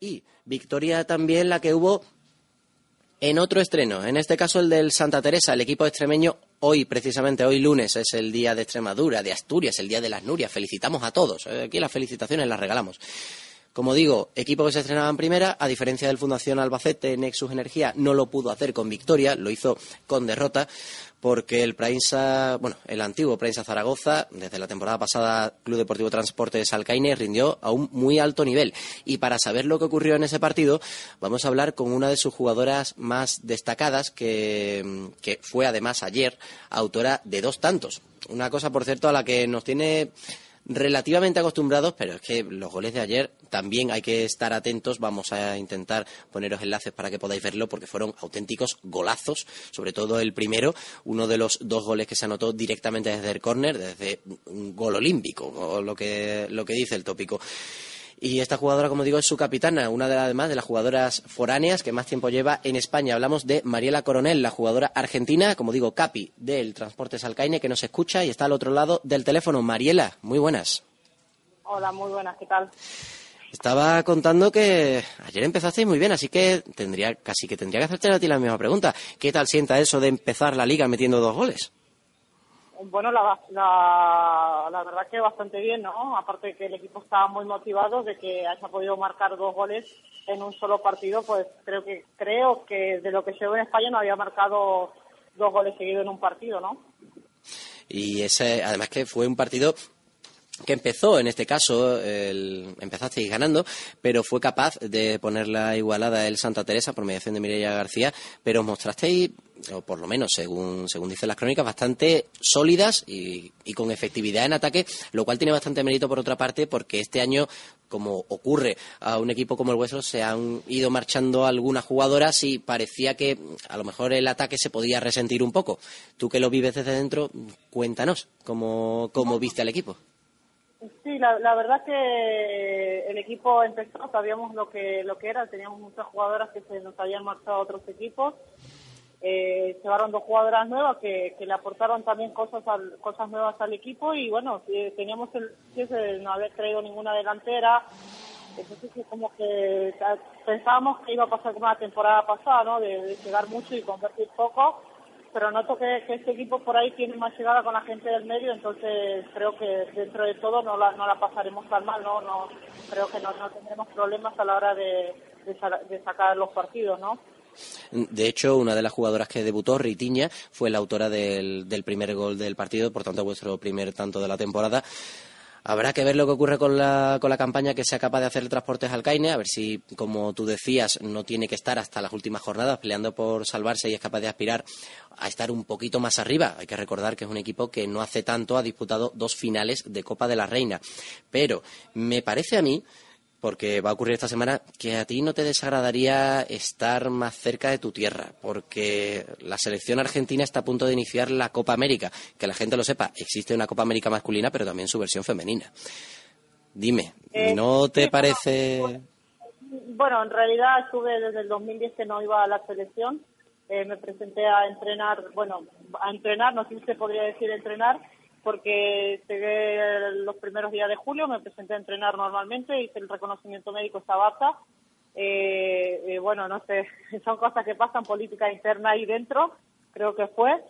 y victoria también la que hubo en otro estreno, en este caso el del Santa Teresa, el equipo extremeño, hoy, precisamente hoy lunes, es el día de Extremadura, de Asturias, el día de las Nurias. Felicitamos a todos. Eh, aquí las felicitaciones las regalamos. Como digo, equipo que se estrenaba en primera, a diferencia del Fundación Albacete, Nexus Energía no lo pudo hacer con victoria, lo hizo con derrota, porque el Prainsa, bueno, el antiguo Prainsa Zaragoza, desde la temporada pasada, Club Deportivo Transporte de Salcaine, rindió a un muy alto nivel. Y para saber lo que ocurrió en ese partido, vamos a hablar con una de sus jugadoras más destacadas, que, que fue además ayer autora de dos tantos. Una cosa, por cierto, a la que nos tiene relativamente acostumbrados, pero es que los goles de ayer también hay que estar atentos. Vamos a intentar poneros enlaces para que podáis verlo, porque fueron auténticos golazos, sobre todo el primero, uno de los dos goles que se anotó directamente desde el córner, desde un gol olímpico, o lo que, lo que dice el tópico. Y esta jugadora, como digo, es su capitana, una de las además de las jugadoras foráneas que más tiempo lleva en España. Hablamos de Mariela Coronel, la jugadora argentina, como digo, capi del Transporte Salcaine, que nos escucha y está al otro lado del teléfono. Mariela, muy buenas. Hola, muy buenas, ¿qué tal? Estaba contando que ayer empezasteis muy bien, así que tendría casi que tendría que hacerte a ti la misma pregunta. ¿Qué tal sienta eso de empezar la liga metiendo dos goles? Bueno, la, la, la, verdad que bastante bien, ¿no? Aparte que el equipo estaba muy motivado de que haya podido marcar dos goles en un solo partido, pues creo que creo que de lo que llegó en España no había marcado dos goles seguidos en un partido, ¿no? Y ese, además que fue un partido que empezó, en este caso, el, empezasteis ganando, pero fue capaz de poner la igualada el Santa Teresa por mediación de Mireia García, pero mostrasteis, o por lo menos según, según dicen las crónicas, bastante sólidas y, y, con efectividad en ataque, lo cual tiene bastante mérito por otra parte, porque este año, como ocurre a un equipo como el Hueso, se han ido marchando algunas jugadoras y parecía que a lo mejor el ataque se podía resentir un poco. Tú que lo vives desde dentro, cuéntanos cómo, cómo viste al equipo. Sí, la, verdad que el equipo empezó, sabíamos lo que lo que era, teníamos muchas jugadoras que se nos habían marchado a otros equipos, eh, llevaron dos jugadoras nuevas que, que le aportaron también cosas al, cosas nuevas al equipo y bueno, teníamos el de no haber traído ninguna delantera, entonces como que pensábamos que iba a pasar como la temporada pasada, ¿no? De, llegar mucho y convertir poco pero noto que, que, este equipo por ahí tiene más llegada con la gente del medio, entonces creo que dentro de todo no la, no la pasaremos tan mal, no, no creo que no, no tendremos problemas a la hora de, de, de sacar los partidos, ¿no? De hecho, una de las jugadoras que debutó, Ritiña, fue la autora del, del primer gol del partido, por tanto, vuestro primer tanto de la temporada. Habrá que ver lo que ocurre con la, con la campaña que sea capaz de hacer el transporte Alcaine, a ver si, como tú decías, no tiene que estar hasta las últimas jornadas peleando por salvarse y es capaz de aspirar a estar un poquito más arriba. Hay que recordar que es un equipo que no hace tanto ha disputado dos finales de Copa de la Reina. Pero me parece a mí porque va a ocurrir esta semana, que a ti no te desagradaría estar más cerca de tu tierra, porque la selección argentina está a punto de iniciar la Copa América. Que la gente lo sepa, existe una Copa América masculina, pero también su versión femenina. Dime, Eh, ¿no te parece...? Bueno, en realidad estuve desde el 2010 que no iba a la selección. Eh, me presenté a entrenar, bueno, a entrenar, no sé si se podría decir entrenar, porque llegué los primeros días de julio, me presenté a entrenar normalmente, hice el reconocimiento médico esta baja. Eh, eh, bueno, no sé, son cosas que pasan, política interna ahí dentro, creo que fue.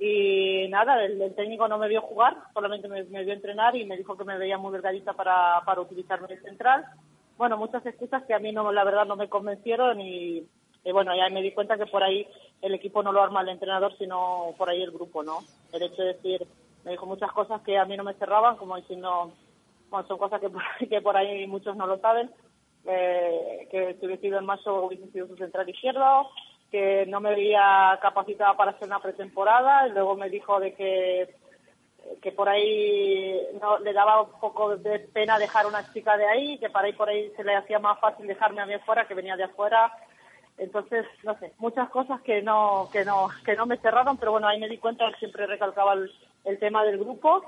Y nada, el, el técnico no me vio jugar, solamente me, me, vio entrenar y me dijo que me veía muy delgadita para, para utilizarme de central. Bueno, muchas excusas que a mí no, la verdad no me convencieron y, y bueno, ya me di cuenta que por ahí el equipo no lo arma el entrenador, sino por ahí el grupo, ¿no? El hecho de decir, me dijo muchas cosas que a mí no me cerraban, como diciendo, bueno, son cosas que por, que por ahí muchos no lo saben, eh, que si hubiese sido en marzo hubiese sido su central izquierdo, que no me veía capacitada para hacer una pretemporada, luego me dijo de que que por ahí no, le daba un poco de pena dejar una chica de ahí, que para ahí por ahí se le hacía más fácil dejarme a mí afuera, que venía de afuera, entonces, no sé, muchas cosas que no, que no, que no me cerraron, pero bueno, ahí me di cuenta siempre recalcaba el, el tema del grupo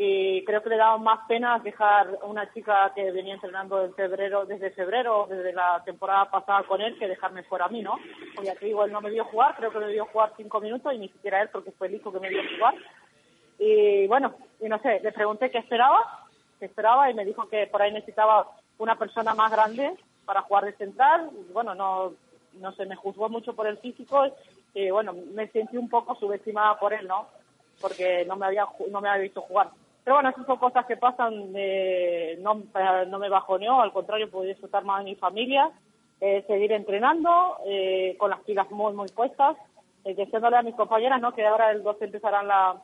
y creo que le daba más pena dejar a una chica que venía entrenando en febrero, desde febrero, desde la temporada pasada con él, que dejarme fuera a mí, ¿no? Porque aquí igual no me dio jugar, creo que me dio jugar cinco minutos y ni siquiera él porque fue el hijo que me dio jugar. Y bueno, y no sé, le pregunté qué esperaba, qué esperaba y me dijo que por ahí necesitaba una persona más grande para jugar de central. Bueno, no, no se me juzgó mucho por el físico y bueno, me sentí un poco subestimada por él, ¿no? Porque no me había, no me había visto jugar. Pero bueno, esas son cosas que pasan, eh, no, no me bajoneó, al contrario, pude disfrutar más de mi familia, eh, seguir entrenando eh, con las pilas muy, muy puestas, eh, deseándole a mis compañeras, ¿no? Que ahora el 12 empezarán la,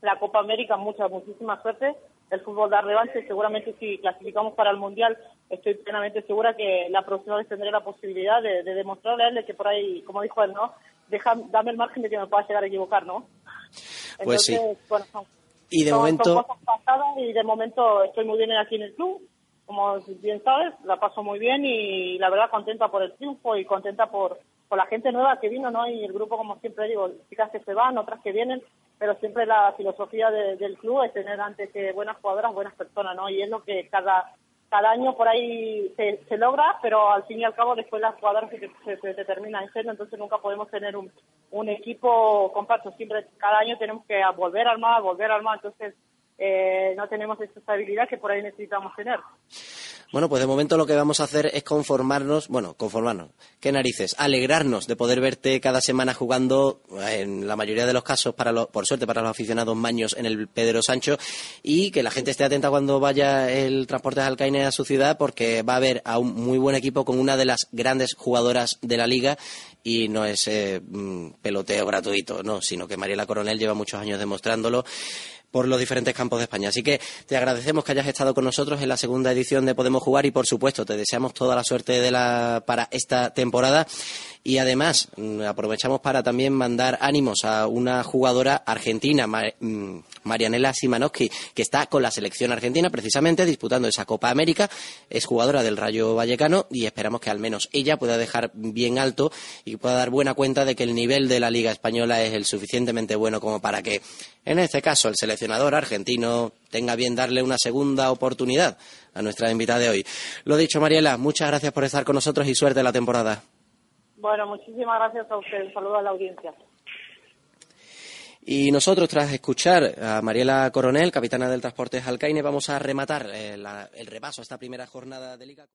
la Copa América, mucha, muchísima suerte. El fútbol da revanche, seguramente si clasificamos para el Mundial, estoy plenamente segura que la próxima vez tendré la posibilidad de, de demostrarle a él que por ahí, como dijo él, ¿no? Deja, dame el margen de que me pueda llegar a equivocar, ¿no? Pues sí. Bueno, son, y de son- momento, son cosas pasadas y de momento estoy muy bien aquí en el club. Como bien sabes, la paso muy bien y la verdad contenta por el triunfo y contenta por, por la gente nueva que vino, ¿no? Y el grupo, como siempre digo, chicas que se van, otras que vienen, pero siempre la filosofía de- del club es tener antes que buenas jugadoras, buenas personas, ¿no? Y es lo que cada cada año por ahí se, se logra, pero al fin y al cabo después las jugadoras se, se, se determinan en serio, entonces nunca podemos tener un, un equipo compacto. Siempre, cada año tenemos que volver a armar, volver a armar, entonces eh, no tenemos esa estabilidad que por ahí necesitamos tener. Bueno, pues de momento lo que vamos a hacer es conformarnos, bueno, conformarnos, qué narices, alegrarnos de poder verte cada semana jugando, en la mayoría de los casos, para los, por suerte para los aficionados maños, en el Pedro Sancho, y que la gente esté atenta cuando vaya el transporte de Alcaine a su ciudad, porque va a haber a un muy buen equipo con una de las grandes jugadoras de la liga, y no es eh, mm, peloteo gratuito, no, sino que Mariela Coronel lleva muchos años demostrándolo por los diferentes campos de España. Así que te agradecemos que hayas estado con nosotros en la segunda edición de Podemos Jugar y, por supuesto, te deseamos toda la suerte de la, para esta temporada. Y además, mm, aprovechamos para también mandar ánimos a una jugadora argentina, mm, Marianela Simanowski, que está con la selección argentina precisamente disputando esa Copa América. Es jugadora del Rayo Vallecano y esperamos que al menos ella pueda dejar bien alto y pueda dar buena cuenta de que el nivel de la Liga Española es el suficientemente bueno como para que, en este caso, el seleccionador argentino tenga bien darle una segunda oportunidad a nuestra invitada de hoy. Lo dicho, Mariela, muchas gracias por estar con nosotros y suerte en la temporada. Bueno, muchísimas gracias a usted. Un saludo a la audiencia. Y nosotros, tras escuchar a Mariela Coronel, capitana del Transporte Alcaine, vamos a rematar eh, la- el repaso a esta primera jornada de Liga.